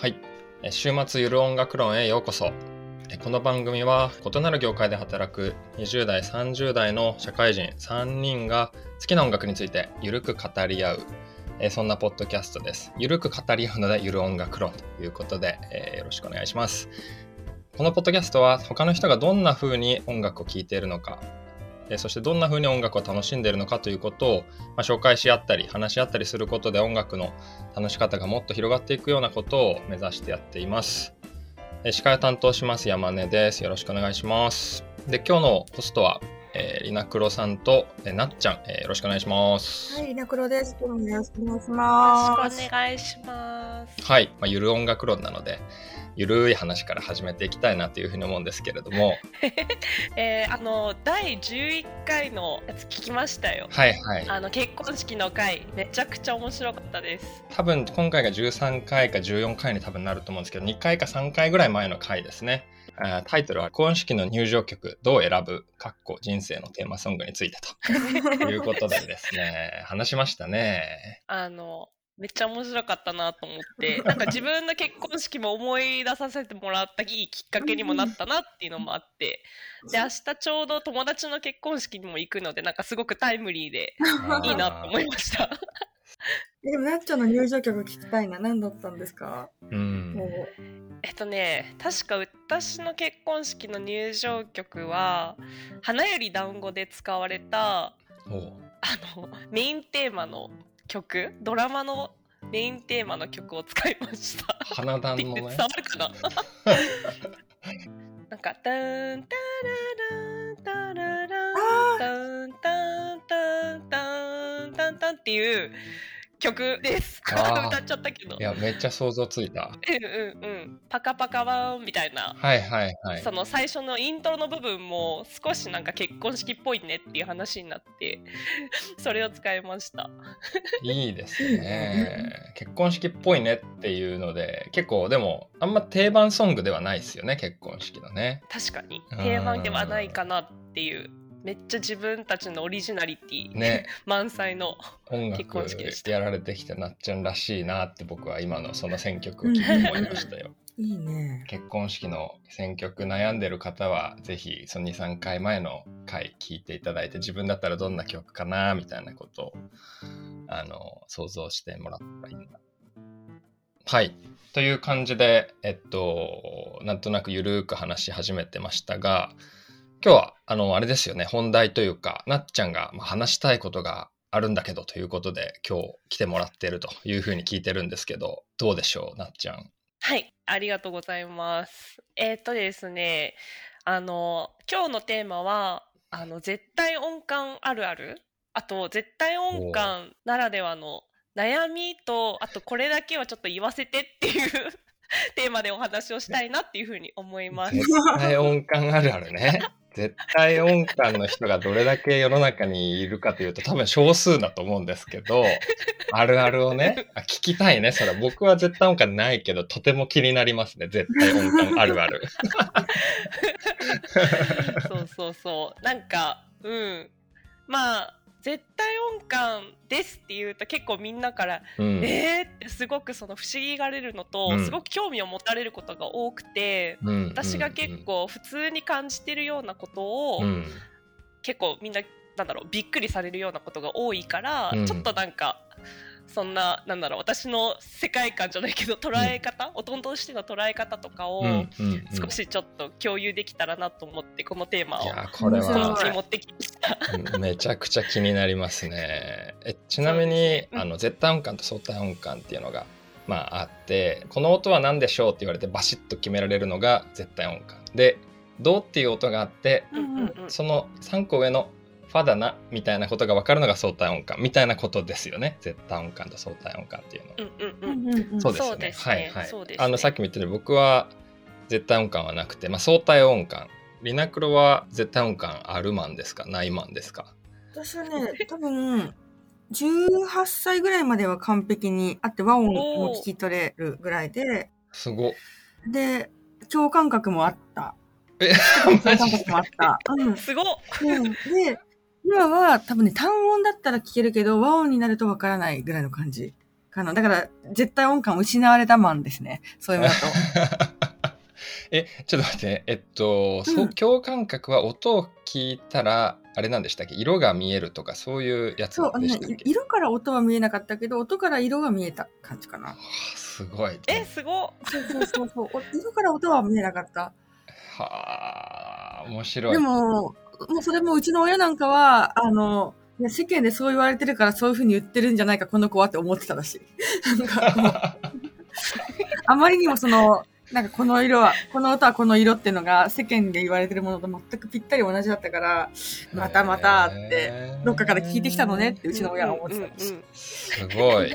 はい。え週末ゆる音楽論へようこそ。えこの番組は異なる業界で働く20代、30代の社会人3人が好きな音楽についてゆるく語り合う、えそんなポッドキャストです。ゆるく語り合うのでゆる音楽論ということで、えよろしくお願いします。このポッドキャストは他の人がどんな風に音楽を聴いているのか、そしてどんな風に音楽を楽しんでいるのかということを、まあ、紹介し合ったり話し合ったりすることで音楽の楽し方がもっと広がっていくようなことを目指してやっています。えー司会を担当します山根です。よろしくお願いします。で、今日のホストは、えー、りなくろさんと、えーなっちゃん、えーよろしくお願いします。はい、ナクロです。今日もよろしくお願いしよます。ろしくお願いします。はい、まあ、ゆる音楽論なので、ゆるい話から始めていきたいなというふうに思うんですけれども、えー、あの第11回のやつ聞きましたよ。はいはい。あの結婚式の回めちゃくちゃ面白かったです。多分今回が13回か14回に多分なると思うんですけど、2回か3回ぐらい前の回ですね。タイトルは結婚式の入場曲どう選ぶ？かっこ人生のテーマソングについてと いうことでですね、話しましたね。あのめっちゃ面白かったなと思って、なんか自分の結婚式も思い出させてもらったいいきっかけにもなったなっていうのもあって、で明日ちょうど友達の結婚式にも行くので、なんかすごくタイムリーで いいなと思いました。えでも、なっちゃんの入場曲聞きたいな。何だったんですか？うん。えっとね、確か私の結婚式の入場曲は「花より団子で使われたあのメインテーマの曲？ドラマのメインテーマの曲を使いました。花壇のねわ。るかな？なんか「タンタラランタラランタンタンタンタンタンタン」っていう曲です。歌っちゃったけどい。や、めっちゃ想像ついた。うんうんうん。パカパカワンみたいなはいはいはいそ。の最初のイントロの部分も少しなんか結婚式っぽいねっていう話になって それを使いましたいいですね。結婚式っぽいねっていうので、結構でも、あんま定番ソングではないですよね、結婚式のね。確かに定番ではないかなっていうめっちゃ自分たちのオリジナリティね、満載の音結婚式でした楽やられてきてなっちゃんらしいなって僕は今のその選曲を聞いて思いましたよ。いいね。結婚式の選曲悩んでる方はぜひその23回前の回聞いていただいて自分だったらどんな曲かなみたいなことをあの想像してもらったらいいな。はい。という感じで、えっと、なんとなくゆるーく話し始めてましたが、今日は、あの、あれですよね、本題というか、なっちゃんがまあ話したいことがあるんだけどということで、今日来てもらってるというふうに聞いてるんですけど、どうでしょう、なっちゃん。はいありがとうございますえっ、とですねあの今日のテーマはあの絶対音感あるある？あと絶対音感ならではの悩みとあとこれだけはちょっと言わせてっていう テーマでお話をしたいなっていうふうに思います。絶対音感あるあるね。絶対音感の人がどれだけ世の中にいるかというと多分少数だと思うんですけど、あるあるをね、あ聞きたいね。それ僕は絶対音感ないけど、とても気になりますね。絶対音感あるある。そうそうそうなんかうんまあ絶対音感ですって言うと結構みんなからうん。えーってすごくその不思議がれるのと、うん。すごく興味を持たれることが多くてうん。私が結、構普通に感じてるようなことを、結構みんななんだろうびっくりされるようなことが多いから、うん。ちょっとなんかそんななんだろう私の世界観じゃないけど捉え方、大人としての捉え方とかを、うんうんうん。少しちょっと共有できたらなと思ってこのテーマをいや、これは。持ってきました。うんめちゃくちゃ気になりますね。えちなみに、うん。あの絶対音感と相対音感っていうのが、まあ、あってこの音は何でしょうって言われてバシッと決められるのが絶対音感。で「ド」っていう音があってうんうんうん。その3個上のファだなみたいなことが分かるのが相対音感みたいなことですよね絶対音感と相対音感っていうのは。うんうんうんうんうんそうですよね。はいはい。そうですねあのさっきも言ったように僕は絶対音感はなくて、まあ、相対音感。リナクロは絶対音感あるマンですか？ないマンですか？私はね、多分、18歳ぐらいまでは完璧にあって和音も聞き取れるぐらいで、すごっ。で、共感覚もあった。え、共マジ感覚もあった。うん。すごっうんで、今は多分ね、単音だったら聞けるけど、和音になるとわからないぐらいの感じかかな。だから、絶対音感失われたマンですね。そういう意味だと。え、ちょっと待って、えっと、そううん共感覚は音を聞いたら、あれなんでしたっけ？色が見えるとか、そういうやつでしたっけ、色から音は見えなかったけど、音から色が見えた感じかな。はあすごい。え、すごっそうそうそうそう。お色から音は見えなかった。はあ、面白い。でも、もうそれもうちの親なんかは、あの、いや世間でそう言われてるからそういう風に言ってるんじゃないか、この子はって思ってたらしい。なんかあまりにもその、なんかこの色は、この音はこの色っていうのが世間で言われてるものと全くぴったり同じだったから、またまたって、どっかから聞いてきたのねってうちの親は思ってたらしい。うんうんうんすごい。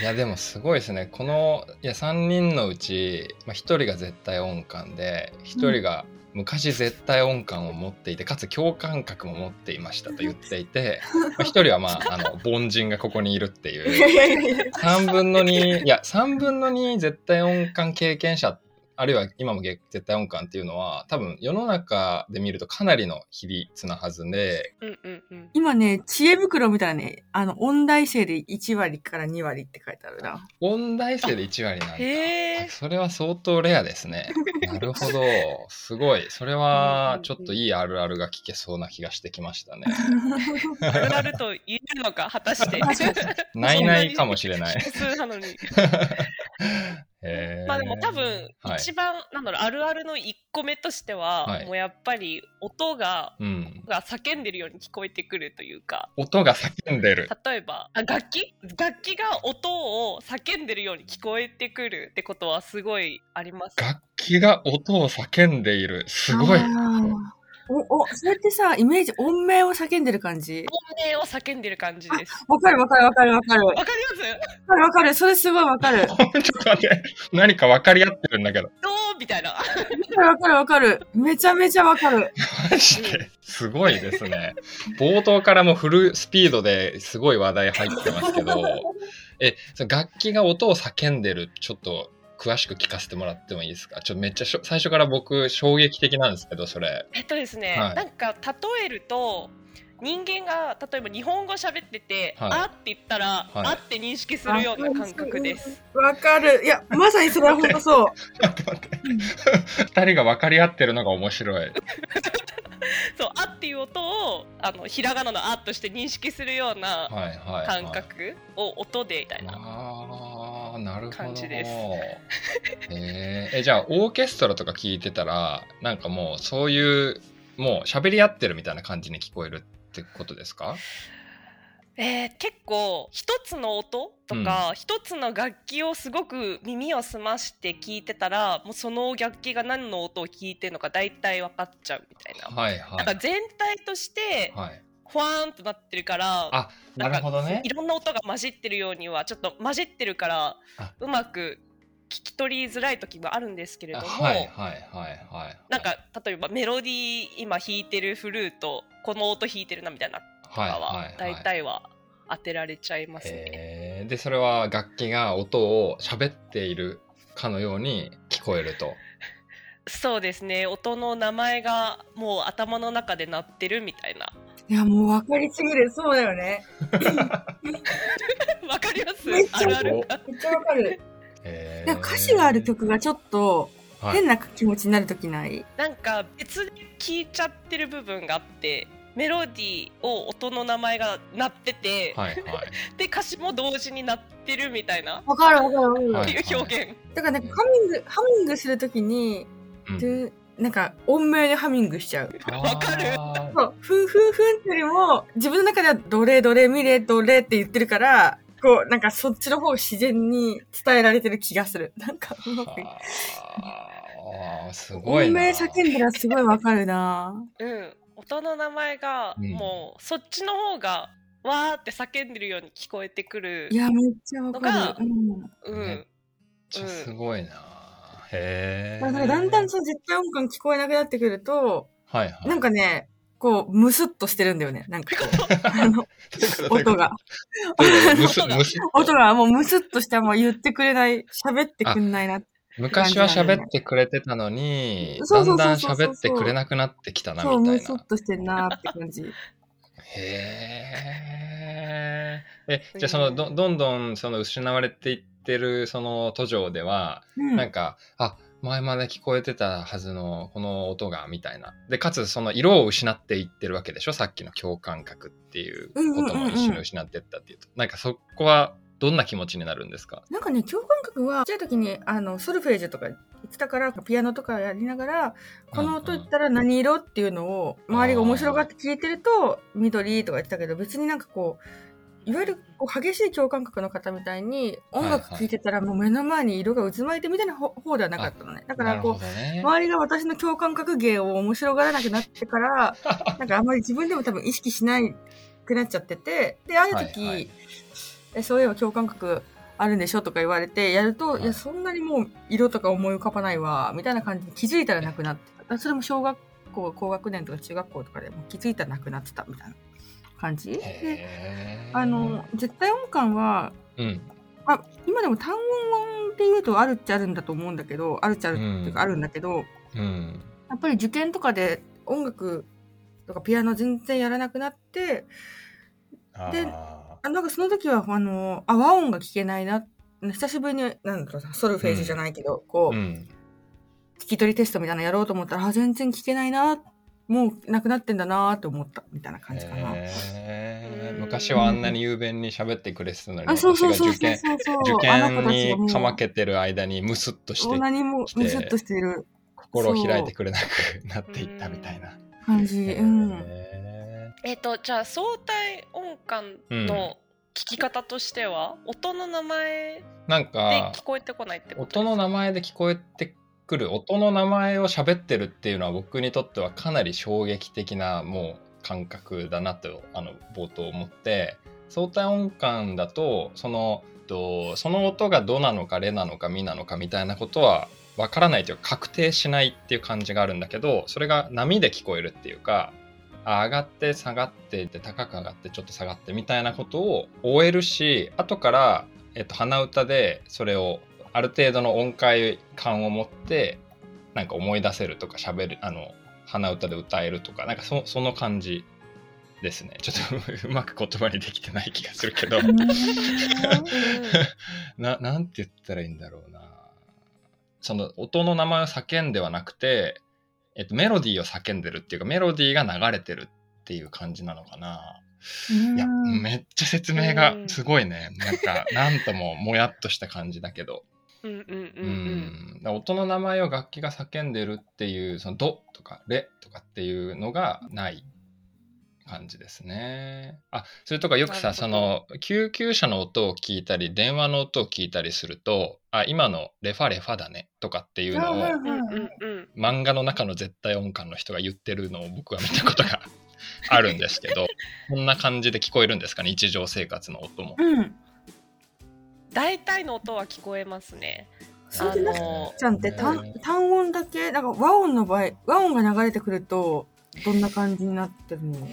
いやでもすごいですね。このいや3人のうち、まあ、1人が絶対音感で1人が昔絶対音感を持っていてかつ共感覚も持っていましたと言っていて、まあ、1人はまあ あの凡人がここにいるっていう。いやいやいや3分の2いや3分の2絶対音感経験者あるいは今も絶対音感っていうのは多分世の中で見るとかなりの比率なはずでうんうんうん。今ね、知恵袋見たらね、あの、音大生で1割から2割って書いてあるな。音大生で1割なんだ。へえ。それは相当レアですね。なるほど。すごい。それはちょっといいあるあるが聞けそうな気がしてきましたね。あるあると言えるのか、果たして。ないないかもしれない。普通なのに。まあでも多分、はい一番、なんだろう、あるあるの1個目としては、はいもうやっぱり音が、うん。が叫んでるように聞こえてくるというか、音が叫んでる。例えば、あ楽器？楽器が音を叫んでるように聞こえてくるってことはすごいあります。楽器が音を叫んでいる。すごい。お、お、それってさ、イメージ、音名を叫んでる感じ？音名を叫んでる感じです。わかるわかるわかるわかる。わわかります？かるわかる。それすごいわかる。わ ちょっと待って。何か分かり合ってるんだけど。どう？みたいな。かるわかるわかる。めちゃめちゃわかる。マジで？すごいですね。冒頭からもフルスピードですごい話題入ってますけど、え、その楽器が音を叫んでる、ちょっと詳しく聞かせてもらってもいいですか？ちょっとめっちゃしょ最初から僕衝撃的なんですけど、それ。えっとですね、はいなんか例えると、人間が例えば日本語喋ってて、はいあって言ったら、はいあって認識するような感覚です。わかる。いや、まさにそれは本当そう。待って待って。二人が分かり合ってるのが面白い。そう、あっていう音を、あの、ひらがなのあとして認識するようなはいはい、はい。感覚を音でみたいな。ああ、なるほど。感じですえーえ、じゃあ、オーケストラとか聞いてたら、なんかもう、そういう、もう喋り合ってるみたいな感じに聞こえるってことですか？えー結構一つの音とか一、つの楽器をすごく耳を澄まして聞いてたらもうその楽器が何の音を聞いてるのか大体分かっちゃうみたいな。はいはなんか全体としてい。はい。ふわーんとなってるからあ、なるほどねい。ろんな音が混じってるようにはちょっと混じってるからあうまく聞き取りづらい時もあるんですけれども、はいはいはいはい。なんか例えばメロディー今弾いてるフルートこの音弾いてるなみたいなとかはいははい大体は当てられちゃいますね。で、それは楽器が音を喋っているかのように聞こえると。そうですね音の名前がもう頭の中で鳴ってるみたいないや、もうわかりすぎる。そうだよね。わかりますめっちゃあるあるがめっちゃわかる。へーなんか歌詞がある曲がちょっとはい変な気持ちになるときない？なんか別に聞いちゃってる部分があってメロディーを音の名前が鳴ってて、はいはい。で歌詞も同時に鳴ってるみたいなわかるわかるわかる。はいっていう表現、だからなんかハミング、ハミングするときに、うんなんか音名でハミングしちゃう。わかるそう、ふんふんふんっていうよりも、自分の中ではドレドレミレドレって言ってるから、こう、なんかそっちの方が自然に伝えられてる気がする。なんか、うまくいあーすごいな。音名叫んだらすごいわかるなうん、音の名前がうんもうそっちの方がわーって叫んでるように聞こえてくるいや、めっちゃわかる。うん。うん、めっちゃすごいな。へえ。だからだんだんその絶対音感聞こえなくなってくると、はいはい。なんかね、こう、ムスッとしてるんだよね。なんかこう、あの、音が。音がもうムスッとしてもう言ってくれない、喋ってくんないな。昔は喋ってくれてたのに、そうそうだんだんそうそうそう喋ってくれなくなってきたな、そう、みたいな。ムスッとしてんなって感じ。へへーえじゃあそのどどんどんその失われていってるその途上では、うん。なんかあ前まで聞こえてたはずのこの音がみたいな。でかつその色を失っていってるわけでしょ？さっきの共感覚っていうことも一緒に失ってったっていうと、なんかそこはどんな気持ちになるんですか？なんかね、共感覚は、ちっちゃい時に、あの、ソルフェージュとか言ってたから、ピアノとかやりながら、この音言ったら何色っていうのを、周りが面白がって聞いてると、緑とか言ってたけど、別になんかこう、いわゆるこう激しい共感覚の方みたいに、音楽聴いてたらもう目の前に色が渦巻いてみたいな方方ではなかったのね。だからこう、ね。周りが私の共感覚芸を面白がらなくなってから、なんかあんまり自分でも多分意識しないくなっちゃってて、で、ある時、はいはい。えそういえば共感覚あるんでしょとか言われて、やると、はい。い、や、そんなにもう色とか思い浮かばないわ、みたいな感じで気づいたらなくなってた。それも小学校、高学年とか中学校とかでも気づいたらなくなってたみたいな感じ？で、あの、絶対音感は、うんまあ、今でも単音で言うとあるっちゃあるんだと思うんだけど、あるっちゃあるっていうかあるんだけど、うんやっぱり受験とかで音楽とかピアノ全然やらなくなって、でなんかその時は、あの、あ、和音が聴けないな。久しぶりに、なんだろうな、ソルフェージュじゃないけど、こう、ーうん聞き取りテストみたいなのやろうと思ったら、あ、全然聞けないな。もうなくなってんだなって思った、みたいな感じかな。昔はあんなに雄弁に喋ってくれてたのにあ、そうそう私が受そうそう験。受あの子たち験にかまけてる間にムスッとして何も来てむすっとしている心を開いてくれなくなっていったみたいな。感じ。うん。へえっ、とじゃあ相対音感の聞き方としては、音の名前ーなんでか聞こえてこないってこと音の名前で聞こえてくる音の名前を喋ってるっていうのは僕にとってはかなり衝撃的なもう感覚だなとあの冒頭思って相対音感だとそのとその音がドなのかレなのかミなのかみたいなことはわからないというか確定しないっていう感じがあるんだけどそれが波で聞こえるっていうか上がって下がってで高く上がってちょっと下がってみたいなことを終えるし後から、えっと、鼻歌でそれをある程度の音階感を持ってなんか思い出せるとか喋るあの鼻歌で歌えるとかなんかそその感じですねちょっと うまく言葉にできてない気がするけどななんて言ったらいいんだろうなその音の名前を叫んではなくて、えっと、メロディーを叫んでるっていうかメロディーが流れてるっていう感じなのかな。いや、うんめっちゃ説明がすごいね。なんか、なんとももやっとした感じだけど。うんうんうんううん音の名前を楽器が叫んでるっていう、そのドとかレとかっていうのがない感じですね。あ、それとかよくさ、その、救急車の音を聞いたり、電話の音を聞いたりすると、あ、今のレファレファだねとかっていうのを、うんうんうんうん漫画の中の絶対音感の人が言ってるのを僕は見たことが あるんですけど、こんな感じで聞こえるんですかね、日常生活の音も。うん。大体の音は聞こえますね。それでなくあのちゃんってうん。単単音だけ、なんか和音の場合、和音が流れてくると、どんな感じになってるの？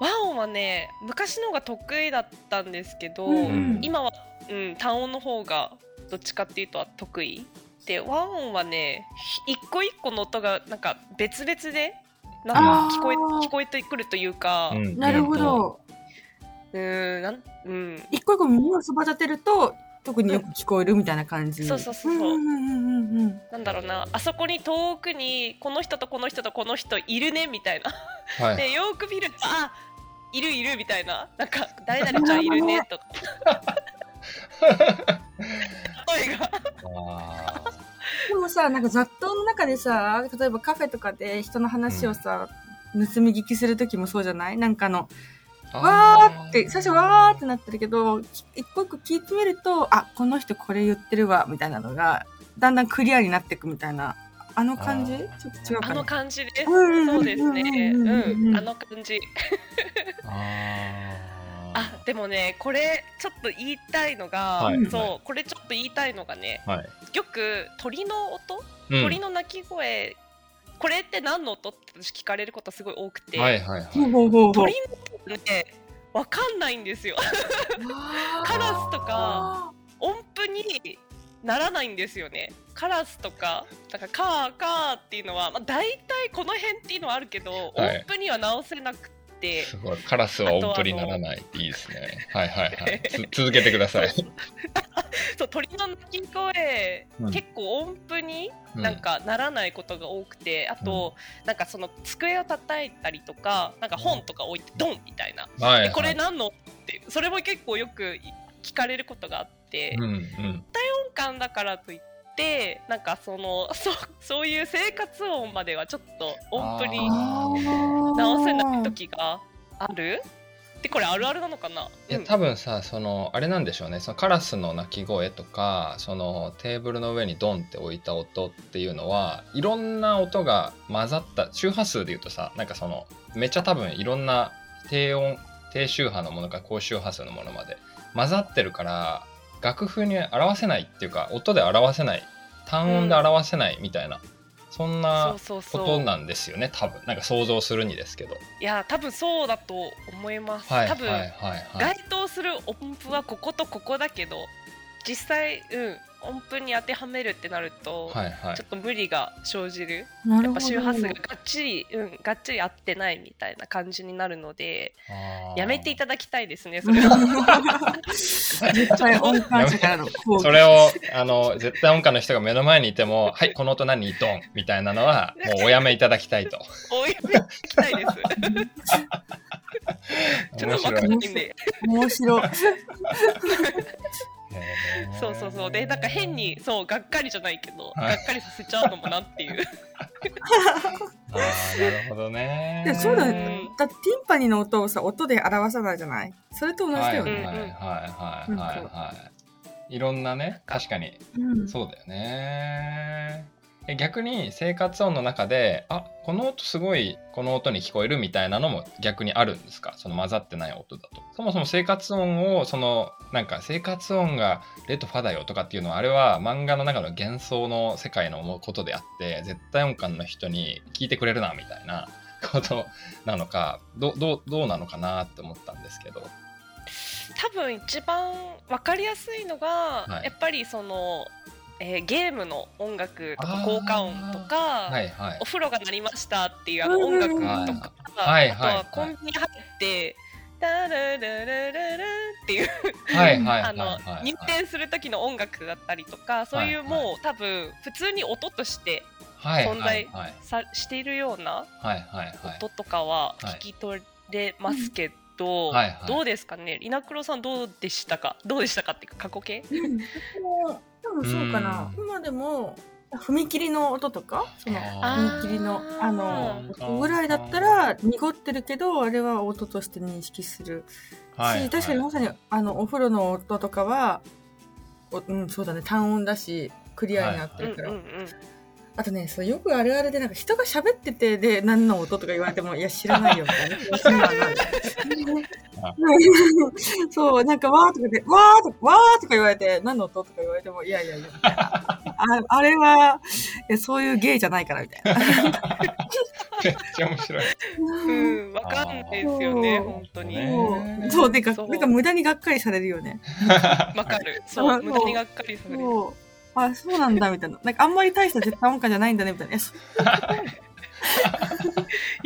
和音はね昔のが得意だったんですけど、うん。今は、うん、単音の方がどっちかっていうと得意。で和音はねひ一個一個の音がなんか別々でなんか聞こえ聞こえてくるというか、ううん。なるほど。ーんなん？うん。一個一個耳をそば立てると、特によく聞こえるみたいな感じ。そうそうそうそう。んんうんうんうん。なんだろうな。あそこに遠くにこの人とこの人とこの人いるねみたいな。はい。でよーく見るとあいるいるみたいな。なんか誰々ちゃんいるねとか。例えが。あでもさ、なんか雑踏の中でさ、例えばカフェとかで人の話をさ、盗み聞きするときもそうじゃない？なんかあの、ーわーって、最初わーってなってるけど、き一個一個聞いてみると、あ、この人これ言ってるわ、みたいなのが、だんだんクリアになっていくみたいな、あの感じ？あちょっと違うかな？あの感じです。そうですね。うんあの感じ。あ あ、でもね、これちょっと言いたいのが、はいそう、これちょっと言いたいのがね、ーはい。よく鳥の音、うん鳥の鳴き声、これって何の音？って私聞かれることすごい多くて、はいはいはい。鳥の音ってわかんないんですよ。カラスとか音符にならないんですよね。カラスとか、なんかカーカーっていうのは、まあ、大体この辺っていうのはあるけど、はい音符には直せなくて、てすごい。カラスは音符にならないっていいですね。はいはいはい。つ続けてください。そう鳥の鳴き声、うん結構音符にうなんかならないことが多くて、あと、なんかその机を叩いたりとかなんか本とか置いてドンみたいな、はい、はい。えこれ何のってそれも結構よく聞かれることがあって、うんうん。音感だからといってなんかその そうそういう生活音まではちょっと音符にあ直せない時がある？でこれあるあるなのかな、いやうん。多分さそのあれなんでしょうね。そのカラスの鳴き声とかそのテーブルの上にドンって置いた音っていうのはいろんな音が混ざった周波数で言うとさなんかそのめっちゃ多分いろんな低音低周波のものから高周波数のものまで混ざってるから楽譜に表せないっていうか音で表せない単音で表せないみたいな、そんそなうそうそう。ことなんですよね多分。なんか想像するにですけど。いや多分そうだと思います、はい多分、はいはいはい。該当する音符はこことここだけど実際うん音符に当てはめるってなると、はいはい。ちょっと無理が生じる。なるほど。やっぱ周波数ががっちり、うん、がっちり合ってないみたいな感じになるのでやめていただきたいですねそれは。それをあの絶対音感の人が目の前にいても「はいこの音何？ドン」みたいなのはもうおやめいただきたいと。おやめていただきたいです。ちょっと分かんない。んで面白い。そうそうそうでなんか変にそうがっかりじゃないけど、はいがっかりさせちゃうのもなっていう あーなるほどね。でそうだよねね。だってティンパニーの音をさ、音で表さないじゃない？それと同じはいだよね。はいはいはいはいはい。いろんなね確かにうんそうだよね。え逆に生活音の中であこの音すごいこの音に聞こえるみたいなのも逆にあるんですか？その混ざってない音だと。そもそも生活音をそのなんか生活音がレとファだよとかっていうのはあれは漫画の中の幻想の世界のことであって絶対音感の人に聞いてくれるなみたいなことなのかどどうどうなのかなって思ったんですけど。多分一番分かりやすいのが、はい。やっぱりその、えーゲームの音楽とか効果音とか、はいはい。お風呂が鳴りましたっていうあの音楽とか、はいはい。はいあとはコンビニ入って「ダラララララ」っていう入店する時の音楽だったりとかそういうはいもう多分普通に音としてはい存在はいはい。さしているようなはいはいはい。音とかははい。聞き取れますけど、はいはい。どうですかね？稲黒さんどうでしたか？どうでしたかっていうか過去形？分そうかな。今でも、踏切の音とか、その、踏切の、あのうん、ぐらいだったら、濁ってるけど、あれは音として認識する。はいはいし、確かにまさに、あの、お風呂の音とかは、おうん、そうだね、単音だし、クリアになってるから。うんうんうんあとね、そう、よくあるあるで、なんか人が喋ってて、で、何の音とか言われても、いや、知らないよ、みたいな。そう、なんか、わーとかで、わーとか、わーとか言われて、何の音とか言われても、いやいやいや、ああれは、いやそういう芸じゃないから、みたいな。めっちゃ面白い。うん、わかんないですよね、本当に。ねそう、そうでか、そうなんか無駄にがっかりされるよね。わかる。そう、そう無駄にがっかりされる。そう。あ、そうなんだ、みたいな。なんかあんまり大した絶対音感じゃないんだね、みたいな。いや、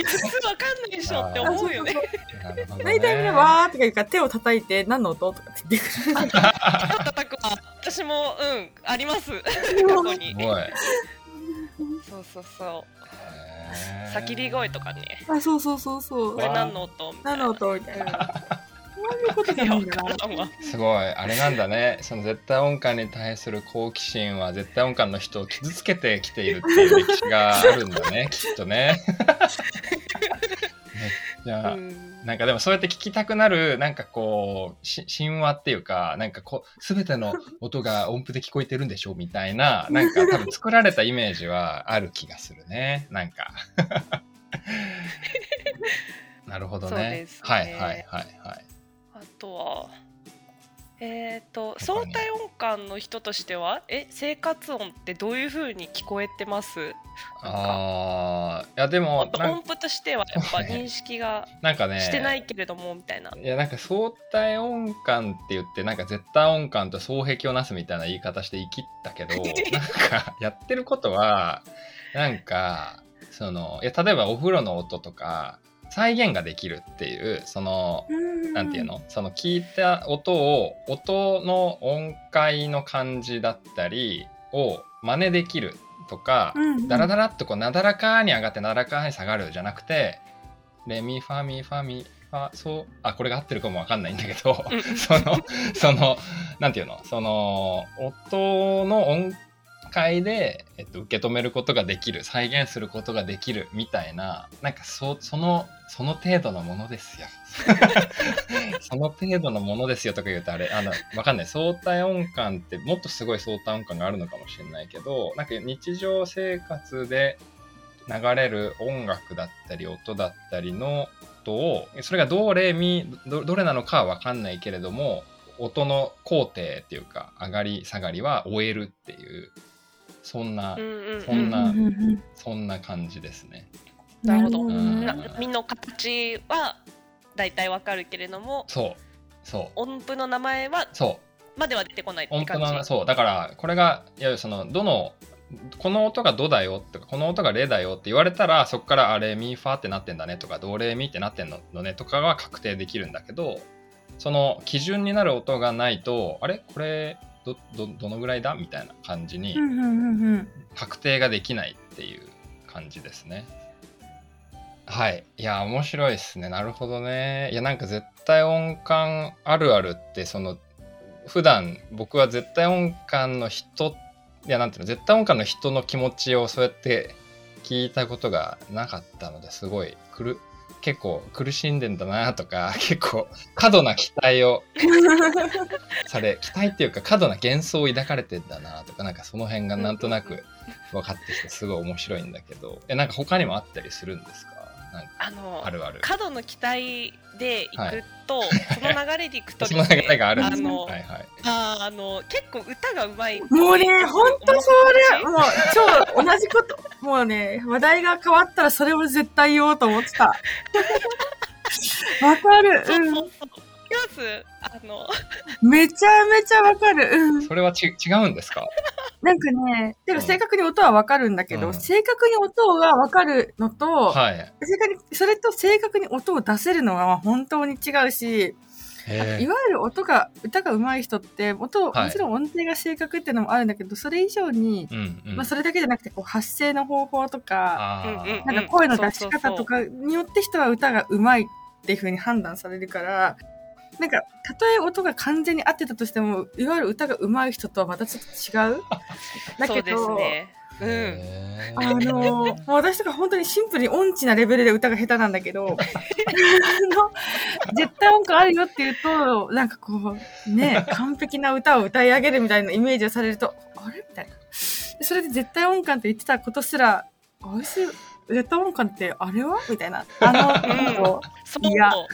普通わかんないでしょって思うよね。大体みんなわーとか言うから手を叩いて、何の音とかって言ってくる。叩くは、私も、うん、あります。過去にす。ごい。そうそうそう。叫び声とかね。あ、そうそうそうそうこ。れ何の音？何の音？みたいな。うんそういうことじゃないんだな。わからんわすごい。あれなんだね。その絶対音感に対する好奇心は絶対音感の人を傷つけてきているっていう歴史があるんだね、きっとね。めっちゃ、うんなんかでもそうやって聞きたくなる、なんかこう、し神話っていうか、なんかこう、すべての音が音符で聞こえてるんでしょみたいな、なんか多分作られたイメージはある気がするね。なんか。なるほどね。ねはいはいはいはい。あとは、えっ、と、他に相対音感の人としては、え、生活音ってどういう風に聞こえてます？ああ、いやでも音符としてはやっぱ 認識がなんかね、してないけれども、みたいな。いやなんか相対音感って言ってなんか絶対音感と双璧をなすみたいな言い方して言い切ったけど なんかやってることはなんかそのいや例えばお風呂の音とか再現ができるっていうそのうん。なんていうの？その聞いた音を音の音階の感じだったりを真似できるとか、うんうん。ダラダラっとこうなだらかに上がってなだらかに下がるじゃなくてレミファミファミファそうあこれが合ってるかもわかんないんだけどうん。そのそのなんていうの？その音の音階で、えっと、受け止めることができる再現することができるみたいななんかそそのその程度のものですよ。その程度のものですよとか言うとあれあのわかんない。相対音感ってもっとすごい相対音感があるのかもしれないけどなんか日常生活で流れる音楽だったり音だったりの音をそれがどれみどどれなのかは分かんないけれども音の工程っていうか上がり下がりは終えるっていうそんな、うんうんそんなううんそんな感じですね。なるほど。うん。な波の形は大体わかるけれどもそう。そう。音符の名前はそう。までは出てこないって音符のそう。だからこれがいやそのどのこの音がドだよとかこの音がレだよって言われたらそこからあれミファってなってんだねとかドレミってなってんのねとかは確定できるんだけどその基準になる音がないとあれ？これどどどのぐらいだ？みたいな感じに確定ができないっていう感じですね。はい。いや、面白いですね。なるほどね。いや、なんか絶対音感あるあるって、その、普段僕は絶対音感の人、いや、なんていうの、絶対音感の人の気持ちをそうやって聞いたことがなかったのですごい、くる、結構苦しんでんだなとか、結構過度な期待をされ、期待っていうか過度な幻想を抱かれてんだなとか、なんかその辺がなんとなく分かってきてすごい面白いんだけど、え、なんか他にもあったりするんですか？あのあるある。過度の期待でいくと、その流れでいくと その流れがあるんですね。あの、はいはい。あーあの結構歌がうまいもうね、ほんとそれ、もう超同じこと、もうね、話題が変わったらそれを絶対言おうと思ってた。わかる。そうそうそうピアスあのうん。めちゃめちゃわかる。うん。それはち違うんですか？なんかね、てか正確に音はわかるんだけど、うん正確に音がわかるのと、はい。正確に、それと正確に音を出せるのは本当に違うし、へいわゆる音が、歌が上手い人って、音、はいもちろん音程が正確っていうのもあるんだけど、それ以上に、え。うんうん。まあそれだけじゃなくて、こう発声の方法とか、なんか声の出し方とかによって人は歌が上手いっていう風に判断されるから、なんか、たとえ音が完全に合ってたとしても、いわゆる歌が上手い人とはまたちょっと違う？だそうですけど、ねうんあの、もう私とか本当にシンプルに音痴なレベルで歌が下手なんだけど、絶対音感あるよって言うと、なんかこう、ね、完璧な歌を歌い上げるみたいなイメージをされると、あれ？みたいな。でそれで絶対音感って言ってたことすら、あれし、絶対音感ってあれは？みたいな。あの、なん。かこそう。いや。本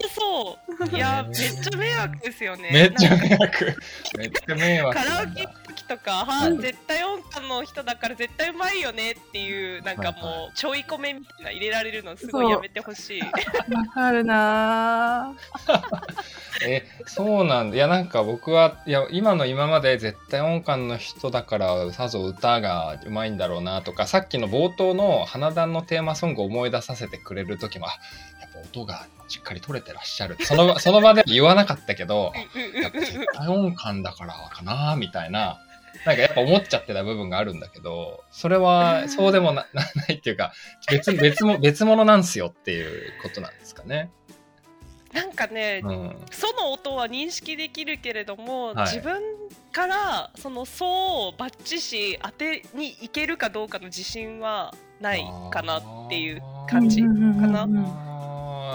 当そう。いや めっちゃ迷惑ですよね。めっちゃなんか。迷惑。めっちゃ迷惑カラオなんだケ時とか、はうん絶対音感の人だから絶対うまいよねっていうなんかもうちょい込めみたいな入れられるのすごいやめてほしい。う、わかるなぁ。えそうなんだいやなんか僕はいや今の今まで絶対音感の人だからさぞ歌がうまいんだろうなとかさっきの冒頭の花壇のテーマソングを思い出させてくれる時も音がしっかり取れてらっしゃる。その その場では言わなかったけどやっぱ絶対音感だからかなみたいな。なんかやっぱ思っちゃってた部分があるんだけどそれはそうでもななないっていうか別別も別物なんすよっていうことなんですかね。なんかね、うん。その音は認識できるけれども、はい。自分からその層をバッチし当てにいけるかどうかの自信はないかなっていう感じかな。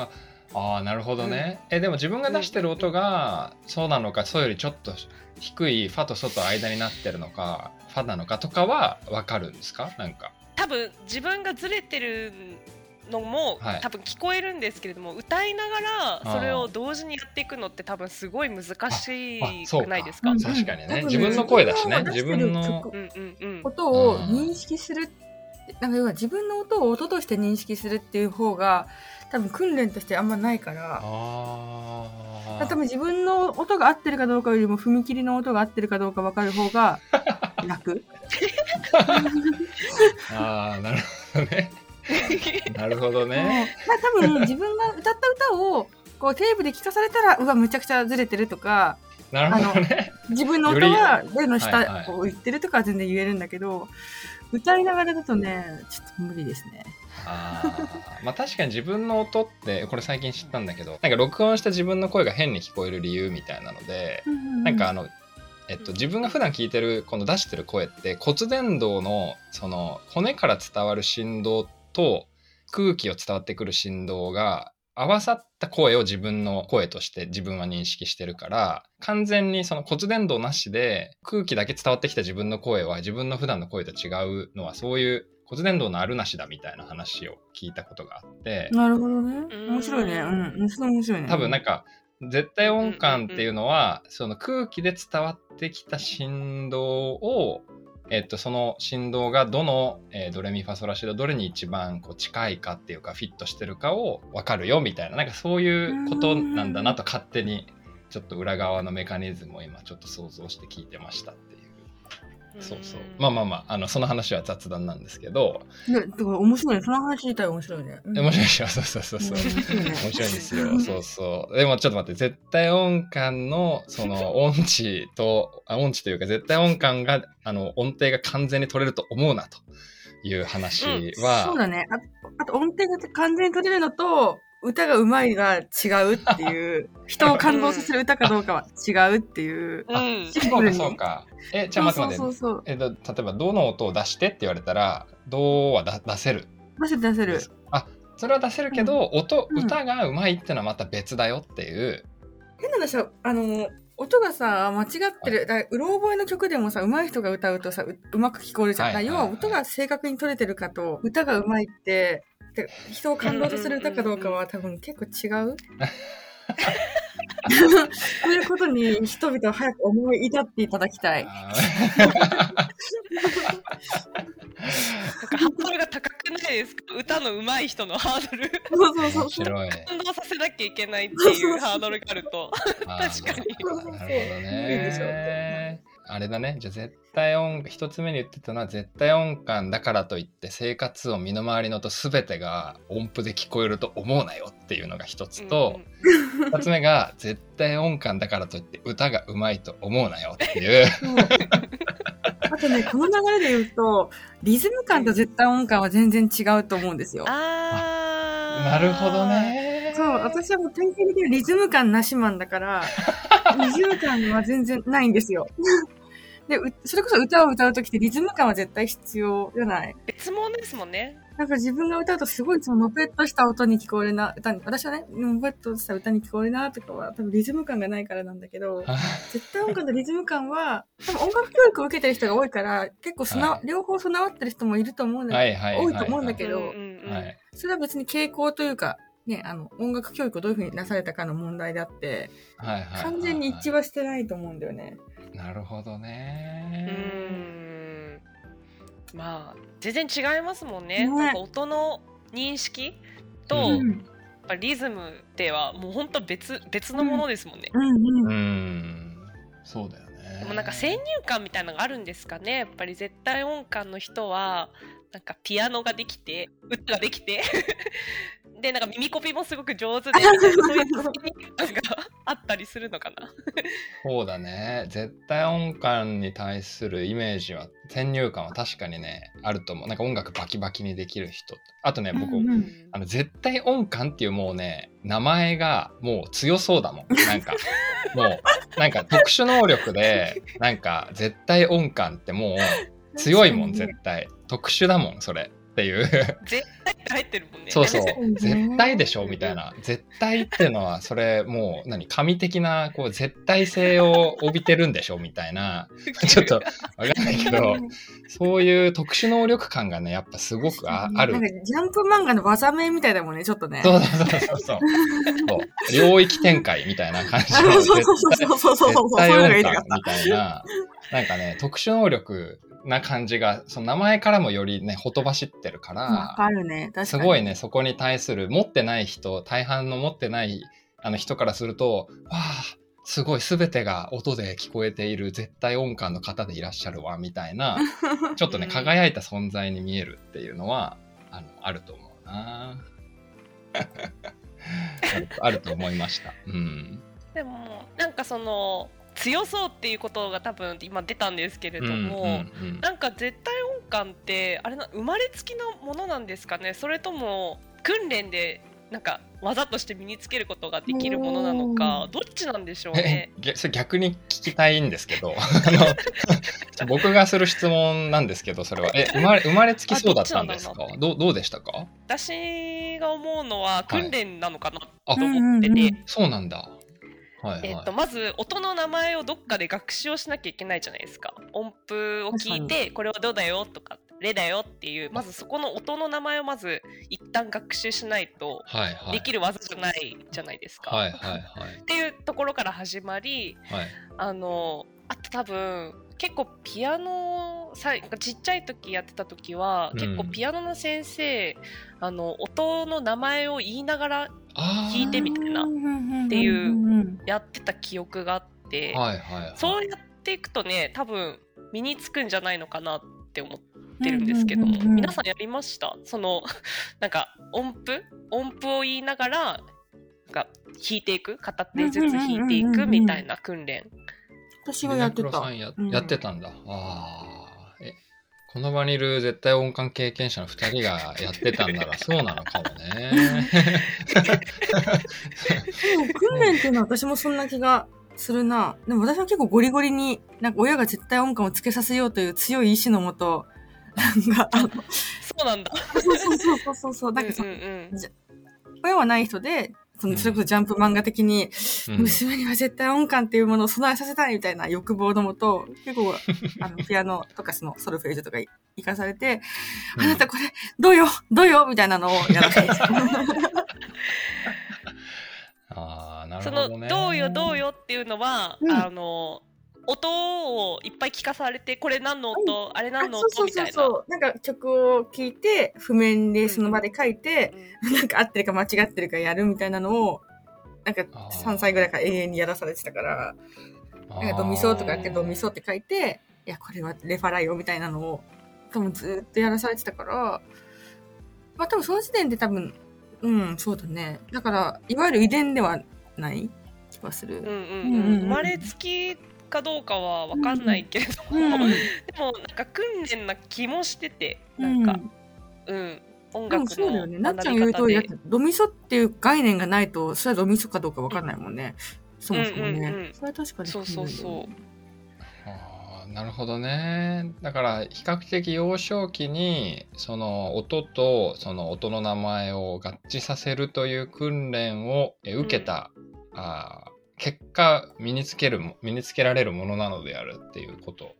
あーあーなるほどね、えでも自分が出してる音がそうなのかそうよりちょっと低いファとソと間になってるのかファなのかとかは分かるんですか？なんか。多分自分がずれてるのも、はい。多分聞こえるんですけれども歌いながらそれを同時にやっていくのって多分すごい難しくないですか？うん確かにね。自分の声だしね。自分の音を認識する、なんか要は自分の音を音として認識するっていう方が多分訓練としてあんまないからあ多分自分の音が合ってるかどうかよりも踏切の音が合ってるかどうか分かる方が楽あーなるほどねなるほどね。まあ多分自分が歌った歌をこうテープで聞かされたらうわむちゃくちゃずれてるとかなるほどね。自分の音は例のはい下はいを言ってるとかは全然言えるんだけど、歌いながらだとねちょっと無理ですね。あー。まあ確かに自分の音ってこれ最近知ったんだけどなんか録音した自分の声が変に聞こえる理由みたいなので、なんかあの、えっと、自分が普段聞いてるこの出してる声って骨伝導のその骨から伝わる振動と空気を伝わってくる振動が合わさった声を自分の声として自分は認識してるから完全にその骨伝導なしで空気だけ伝わってきた自分の声は自分の普段の声と違うのはそういう骨伝導のあるなしだみたいな話を聞いたことがあってなるほどね。うん面白いね。うん。それ面白いね。多分なんか絶対音感っていうのはその空気で伝わってきた振動をえっと、その振動がどの、えードレミファソラシドどれに一番こう近いかっていうかフィットしてるかを分かるよみたいななんかそういうことなんだなと勝手にちょっと裏側のメカニズムを今ちょっと想像して聞いてましたっていうそうそうまあまあまああのその話は雑談なんですけどいや、だから面白いね。その話自体面白いね。うん面白いでしょそうそうそうそう面白いね面白いんですよ。そうそう。でもちょっと待って、絶対音感のその音痴と、あ音痴というか絶対音感が、あの、音程が完全に取れると思うなという話は、そうだね。ああと音程が完全に取れるのと、歌が上手いが違うっていう、人を感動させる歌かどうかは違うっていう。うん。そうかそうか。え、じゃあ待って待って。そうそうそうえっと、例えば、どの音を出してって言われたら、どうはだ出せる？出せる出せる。あ、それは出せるけど、音、うん歌が上手いってのはまた別だよっていう。変な話は、あの、音がさ、間違ってる。だからうろ覚えの曲でもさ、上手い人が歌うとさ、ううまく聞こえるじゃん。はいはいはいだから要は音が正確に取れてるかと、歌が上手いって、で人を感動させる歌かどうかは多分結構違う。そういうことに人々は早く思い至っていただきたい。あーなんかハードルが高くないですか？歌の上手い人のハードル。そうそうそう面。白い。感動させなきゃいけないっていうハードルがあると。確かにそうそうそうなるほど無理でしょね。あれだね。じゃあ絶対音、一つ目に言ってたのは絶対音感だからといって生活音、身の回りの音すべてが音符で聞こえると思うなよっていうのが一つと、二つ目が絶対音感だからといって歌がうまいと思うなよっていう。あとね、この流れで言うと、リズム感と絶対音感は全然違うと思うんですよ。あーなるほど。ね。そう、私はもう典型的なリズム感なしマンだから、リズム感は全然ないんですよ。で、うそれこそ歌を歌うときってリズム感は絶対必要じゃない？別物ですもんね。なんか自分が歌うとすごいそののぺっとした音に聞こえるな、歌に、私はね、のぺっとした歌に聞こえるなとかは多分リズム感がないからなんだけど、絶対音感とリズム感は、多分音楽教育を受けてる人が多いから、結構備わ、はい両方備わってる人もいると思うんだはいはいはいはい多いと思うんだけどはい。それは別に傾向というか、ね、あの、音楽教育をどういうふうになされたかの問題であって、はいはいはい。完全に一致はしてないと思うんだよね。なるほどうね。ん。まあ、全然違いますもんね。ねなんか音の認識と、うんやっぱリズムではもう本当別別のものですもんね。うんうん。うん。そうだよね。でもなんか先入観みたいなのがあるんですかねやっぱり絶対音感の人はなんかピアノができて歌ができて。でなんか耳コピもすごく上手で そういうがあったりするのかな。そうだね。絶対音感に対するイメージは先入観は確かにねあると思う。なんか音楽バキバキにできる人。あとね僕、うんうんあの絶対音感っていうもうね名前がもう強そうだもん。なんか もうなんか特殊能力でなんか絶対音感ってもう強いもん絶対特殊だもんそれっていう。絶対って入ってるもんね。そうそう。絶対でしょみたいな。絶対っていうのはそれもう何神的なこう絶対性を帯びてるんでしょみたいな。ちょっとわかんないけどそういう特殊能力感がねやっぱすごくあある。なんかジャンプ漫画の技名みたいだもんね、ちょっとね。そうそうそうそうそう。そう。領域展開みたいな感じあの そうそうそうそうそうそうそう。絶対そういうのが音言いたかっ感みたいななんかね特殊能力な感じがその名前からもよりねほとばしってるからかるね。確かに。すごいね、そこに対する持ってない人、大半の持ってないあの人からすると、わあ、すごい全てが音で聞こえている絶対音感の方でいらっしゃるわ、みたいな、ちょっとね、うん輝いた存在に見えるっていうのはあのあると思うな あるあると思いました。うん。でもなんかその強そうっていうことが多分今出たんですけれども、うんうんうん。なんか絶対音感ってあれな生まれつきのものなんですかね？それとも訓練でなんか技として身につけることができるものなのかどっちなんでしょうえね。逆に聞きたいんですけど あの 僕がする質問なんですけどそれは。え生まれ生まれつきそうだったんですか？あどどうでしたか？私が思うのは訓練なのかなあと思ってて、うんうんうん。そうなんだはいはい、えっとまず音の名前をどっかで学習をしなきゃいけないじゃないですか。音符を聞いてこれはどうだよとかレだよっていうまずそこの音の名前をまず一旦学習しないとできる技じゃないじゃないですか。はいはいはい。っていうところから始まりはい。あのあと多分結構ピアノさちっちゃい時やってた時は、うん。結構ピアノの先生あの音の名前を言いながらあ聞いてみたいな。っていうやってた記憶があって、あはいはいはい。そうやっていくとね多分身につくんじゃないのかなって思ってるんですけども、うんうんうんうん。皆さんやりました？その なんか音符？音符を言いながらなんか弾いていく？片手ずつ弾いていくみたいな訓練。私はやってた。リナクロさんや,、うん。やってたんだ。ああえこの場にいる絶対音感経験者の2人がやってたんならそうなのかもね。でも訓練っていうのは私もそんな気がするな。でも私は結構ゴリゴリに、なんか親が絶対音感をつけさせようという強い意志のもと、なんか、そうなんだ。そうそうそうそうそう、なんかそうんうんうん。親はない人で、その、それこそジャンプ漫画的に、うん。娘には絶対音感っていうものを備えさせたいみたいな欲望のもと、結構、あの、ピアノとかそのソルフェージュとか活かされて、うん。あなたこれ、どうよ？どうよ？みたいなのをやらされて。ああなるそほどね。のどうよ？どうよ？っていうのは、うん。あの音をいっぱい聞かされてこれ何の音、あれ何のあそう音みたいな。そうそうそう。なんか曲を聴いて、譜面でその場で書いて、なんか合ってるか間違ってるかやるみたいなのを、なんかあー3歳ぐらいから永遠にやらされてたから、なんかドミソとかやってドミソって書いて、いや、これはレファラよみたいなのを、多分ずーっとやらされてたから、まあ多分その時点で多分、うん、そうだね。だから、いわゆる遺伝ではない気がする。うんうんうんうんうんうん生まれつきかどうかは分かんないけれども、うん。でもなんか訓練な気もしててなんか、うん音でも楽そうだよね。のなっちゃん言う通り、だっでてドミソっていう概念がないと、それはドミソかどうかわかんないもんね。そもそもね。うんうんうんそれは確かにそうそうそうなるほどねだから比較的幼少期にその音とその音の名前を合致させるという訓練をえ受けた、あー結果身につけるも身につけられるものなのであるっていうこと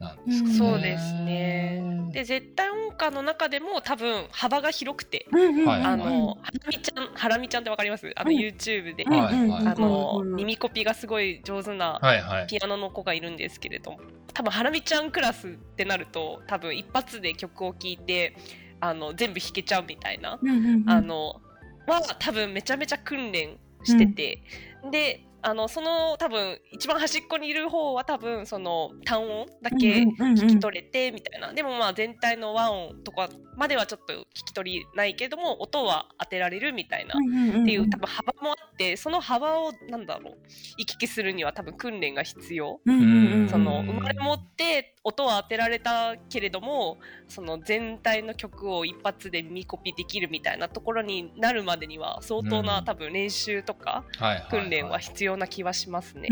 なんですかね。そうですね。で絶対音感の中でも多分幅が広くて、うんうんあのハラミちゃんハラミちゃんってわかります？あの、うん YouTube で、はいはいあの、うん。耳コピがすごい上手なはいはい。ピアノの子がいるんですけれども。多分ハラミちゃんクラスってなると多分一発で曲を聴いてあの全部弾けちゃうみたいな、うんうんうん。あのは多分めちゃめちゃ訓練してて、であのその多分一番端っこにいる方は多分その単音だけうんうんうんうん。聞き取れてみたいな、でもまあ全体の和音とかまではちょっと聞き取りないけども音は当てられるみたいな。っていう多分幅もあってその幅をなんだろう行き来するには多分訓練が必要。うんうんうん。その生まれ持って音は当てられたけれどもその全体の曲を一発で耳コピできるみたいなところになるまでには相当な、うん。多分練習とかはいはいはい。訓練は必要な気はしますね。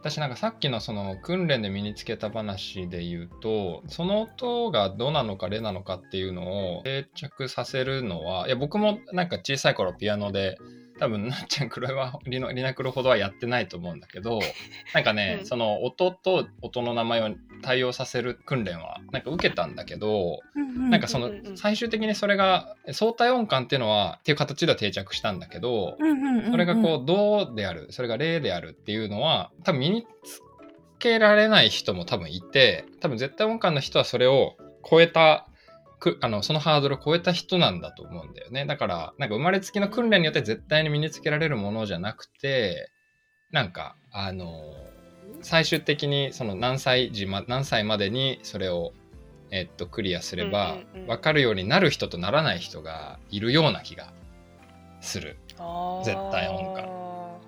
私なんかさっきのその訓練で身につけた話で言うとその音がどなのかレなのかっていうのを定着させるのはいや僕もなんか小さい頃ピアノで多分なっちゃん黒岩リノリナクロほどはやってないと思うんだけど なんかね、うん。その音と音の名前を対応させる訓練はなんか受けたんだけど、うんなんかその最終的にそれが相対音感っていうのはっていう形では定着したんだけど、それがこう、どうである、それが例であるっていうのは、多分身につけられない人も多分いて、多分絶対音感の人はそれを超えた、くあのそのハードルを超えた人なんだと思うんだよね。だから、なんか生まれつきの訓練によって絶対に身につけられるものじゃなくて、なんか、あの、最終的にその何歳時ま、何歳までにそれをえっと、クリアすれば、分かるようになる人とならない人がいるような気がする。絶対音感。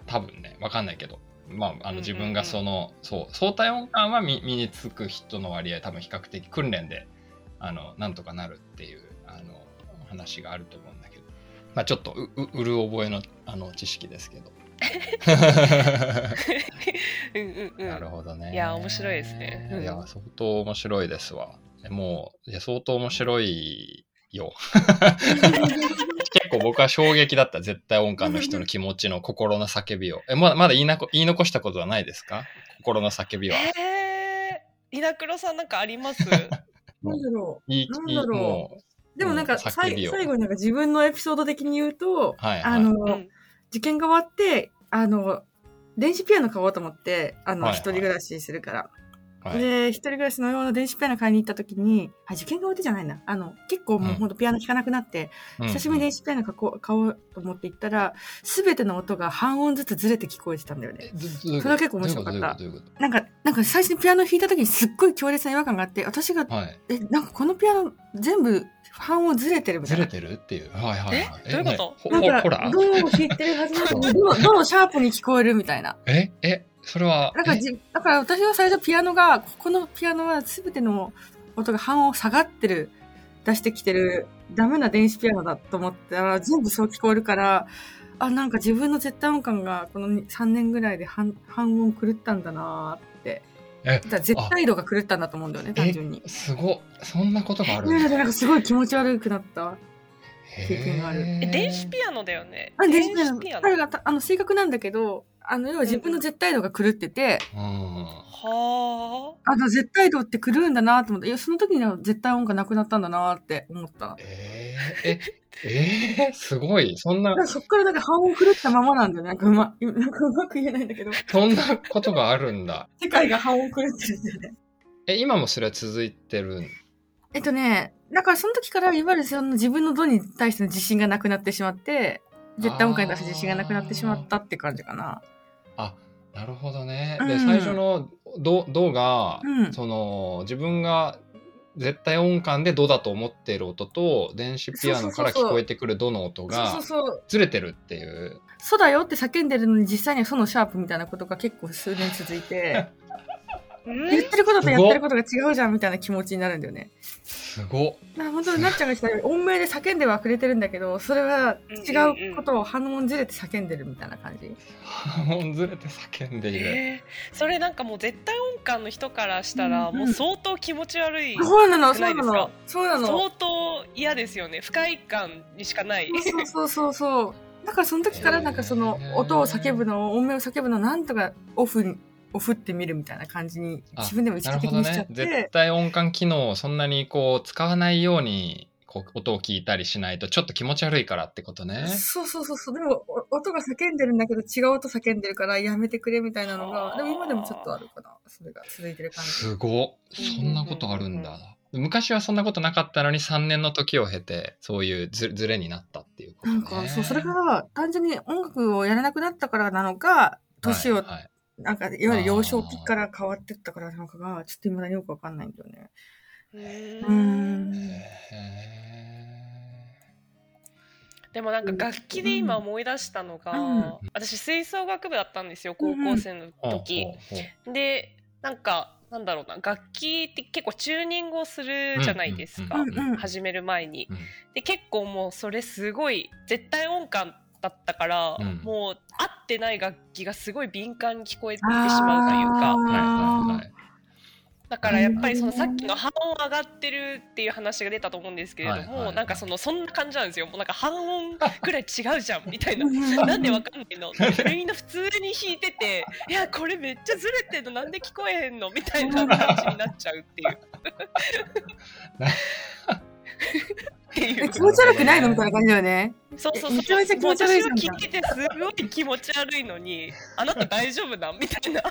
多分ね分かんないけど。まあ、あの自分がその、そう相対音感は身身につく人の割合多分比較的訓練であのなんとかなるっていうあの話があると思うんだけど、まあ、ちょっとうううる覚えのあの知識ですけど。うんうんうんなるほどね。いや面白いですねうんいや相当面白いですわ。もういや相当面白いよ。結構僕は衝撃だった絶対音感の人の気持ちの心の叫びを。えまだまだ言いなこ言い残したことはないですか？心の叫びは。えー、稲黒さんなんかあります？なんだろいいなんだろう。いいもう。でもなんか、最後になんか自分のエピソード的に言うと、はいはい。あの、うん。受験が終わって、あの、電子ピアノ買おうと思って、あの、はいはい。一人暮らしするから。う、はい、で、一人暮らしの用の電子ピアノ買いに行った時に、あ、受験が終わってじゃないな。あの、結構もううんほんとピアノ弾かなくなって、うん久しぶりに電子ピアノ買こう買おうと思って行ったら、すべての音が半音ずつずれて聞こえてたんだよね。それは結構面白かったどういうこと？どういうこなんか、なんか最初にピアノ弾いた時にすっごい強烈な違和感があって、私が、とはい。え、なんかこのピアノ全部半音ずれてるみたいな。ずれてるっていう。はいはいはい。え？どういうこと？ねほなんか、ほほらどう弾いてるはずなのに、どの、どのシャープに聞こえるみたいな。ええそれは。だからじ、だから私は最初ピアノが、ここのピアノは全ての音が半音下がってる、出してきてる、ダメな電子ピアノだと思ったら、全部そう聞こえるから、あ、なんか自分の絶対音感がこの3年ぐらいで半半音狂ったんだなーって。え？だ絶対度が狂ったんだと思うんだよね、単純に。すごっそんなことがあるんだいやいやなんかすごい気持ち悪くなった。経験があるえ電子ピアノだよねあ、電子ピアノ。あの正確なんだけど、あの、要は自分の絶対度が狂ってて、うん。はあ。の、絶対度って狂うんだなと思って、いや、その時には絶対音がなくなったんだなって思った。えー、え、えー、すごい。そんな。そっからなんか半音狂ったままなんだよね。なんかうま、なんかうまく言えないんだけど、そんなことがあるんだ。世界が半音狂ってるんだよね。え、今もそれは続いてるん？えっとね、だからその時からいわゆるその自分の度に対しての自信がなくなってしまって、絶対音感に対して自信がなくなってしまったって感じかな。あなるほどね。で、うん最初のドドが、うんその、自分が絶対音感でドだと思っている音と、電子ピアノから聞こえてくるドの音が。ずれてるっていう。そうだよって叫んでるのに実際にはそのシャープみたいなことが結構数年続いて、言ってることとやってることが違うじゃんみたいな気持ちになるんだよね。すごっ。だから本当になっちゃんが言ったように音名で叫んではくれてるんだけど、それは違うことを反音ずれて叫んでるみたいな感じ。半音ずれて叫んでいる。えーそれなんかもう絶対音感の人からしたらうんもう相当気持ち悪い、そうなの、少ないうなの。そうなの。相当嫌ですよね不快感にしかないそうそうそうそう。だからその時からなんかその音を叫ぶのを、音名を叫ぶのをなんとかオフに、オフってみるみたいな感じにあ自分でも意識的にしちゃっ。ね絶て、対音感機能をそんなにこう使わないようにこう音を聞いたりしないとちょっと気持ち悪いからってことね。そうそうそうそう。でもお音が叫んでるんだけど違う音叫んでるからやめてくれみたいなのが、でも今でもちょっとあるかな。それが続いてる感じ。すごっ。そんなことあるんだ。昔はそんなことなかったのに3年の時を経てそういうずずれになったっていうことね。なんか、そう、それが単純に音楽をやらなくなったからなのか、年を、なんか、いわゆる幼少期から変わってったからなのかが、ちょっと未だによくわかんないんだよね。うん。でもなんか楽器で今思い出したのが、うん。私吹奏楽部だったんですよ高校生のー時、でなんかなんだろうな楽器って結構チューニングをするじゃないですか、うんうんうん始める前に。うんで結構もうそれすごい絶対音感だったから、うん。もう合ってない楽器がすごい敏感に聞こえてしまうというか。あーはいはいはい。だからやっぱりそのさっきの半音上がってるっていう話が出たと思うんですけれども、はいはい。はいなんかそのそんな感じなんですよ。もうなんか半音くらい違うじゃんみたいな。うん。なんでわかんないの？みんな普通に弾いてていやこれめっちゃずれてんの。なんで聞こえへんの？みたいな感じになっちゃうっていう。っていう。え気持ち悪くないの？みたいな感じだよね。そうそうそう。めちゃめちゃ気持ち悪いじゃん。聞いててすごい気持ち悪いのにあなた大丈夫な？んみたいな。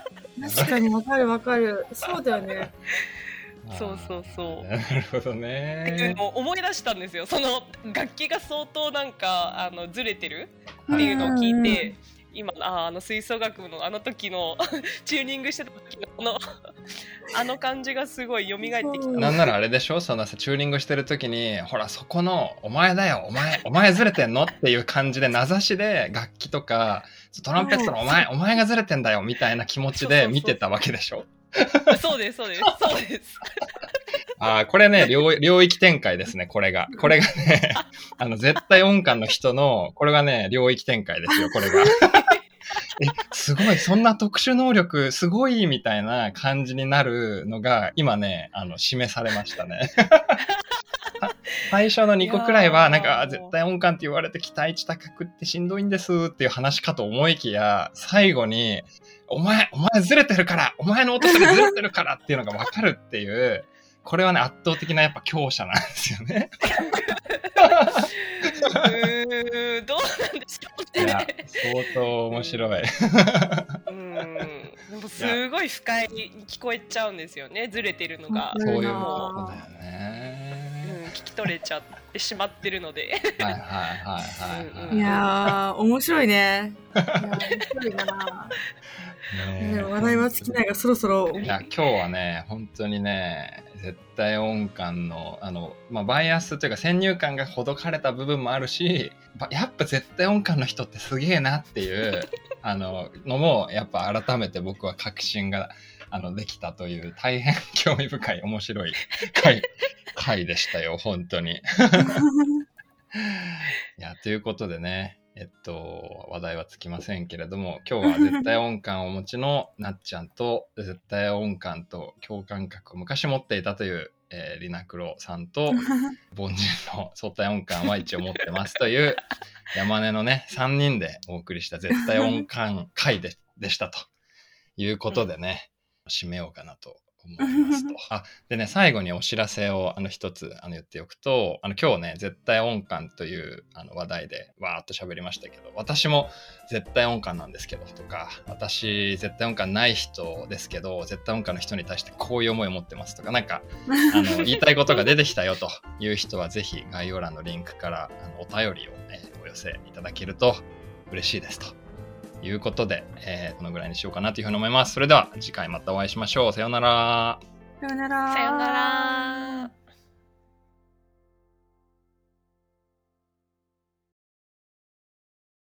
確かにわかるわかる。そうだよね。そうそうそう。なるほどっていうね。のを思い出したんですよ。その楽器が相当なんかあのずれてるっていうのを聞いて、今ああの吹奏楽部のあの時の チューニングしてた時のあの あの感じがすごい蘇ってきた。なんならあれでしょ？そのさ、チューニングしてる時に、ほら、そこの、お前だよ、お前、お前ずれてんの？っていう感じで、名指しで楽器とか、トランペットのお前、お前がずれてんだよ、みたいな気持ちで見てたわけでしょ？そうです、そうです、そうです。ああ、これね領、領域展開ですね、これが。これがね、あの、絶対音感の人の、これがね、領域展開ですよ、これが。え、すごい、そんな特殊能力、すごい、みたいな感じになるのが、今ね、あの、示されましたね。最初の2個くらいは、なんか、あ絶対音感って言われて期待値高くってしんどいんですっていう話かと思いきや、最後に、お前、お前ずれてるから、お前の音それずれてるからっていうのがわかるっていう、これはね、圧倒的なやっぱ強者なんですよね。うーん、どうなんでしょいうやね。、相当面白い。うん。でもすごい不快に聞こえちゃうんですよね、ずれてるのが。うんそういうなことだようん、ね。聞き取れちゃってしまってるので。はいはいはいはいはい。いやー、面白いね。いやー面白いな。ねね笑いは尽きないが、そろそろ。いや、今日はね、本当にね、絶対音感の、あの、まあ、バイアスというか先入観がほどかれた部分もあるし、ばやっぱ絶対音感の人ってすげえなっていう、あの、のも、やっぱ改めて僕は確信が、あの、できたという、大変興味深い、面白い回、回でしたよ、本当に。いや、ということでね、えっと、話題はつきませんけれども、今日は絶対音感をお持ちのなっちゃんと、絶対音感と共感覚を昔持っていたという、えーリナクロさんと、凡人の相対音感は一応持ってますという、山根のね、3人でお送りした絶対音感会ででしたということでね、締めようかなと思いますと。あ、でね、最後にお知らせをあの一つあの言っておくと、あの今日ね、絶対音感というあの話題でわーっと喋りましたけど、私も絶対音感なんですけどとか、私絶対音感ない人ですけど、絶対音感の人に対してこういう思いを持ってますとか、なんか、あの 言いたいことが出てきたよという人は、ぜひ概要欄のリンクからあのお便りを、えーお寄せいただけると嬉しいですと。いうことで、えーこのぐらいにしようかなというふうに思います。それでは次回またお会いしましょう。さようなら。さよなら。さよなら。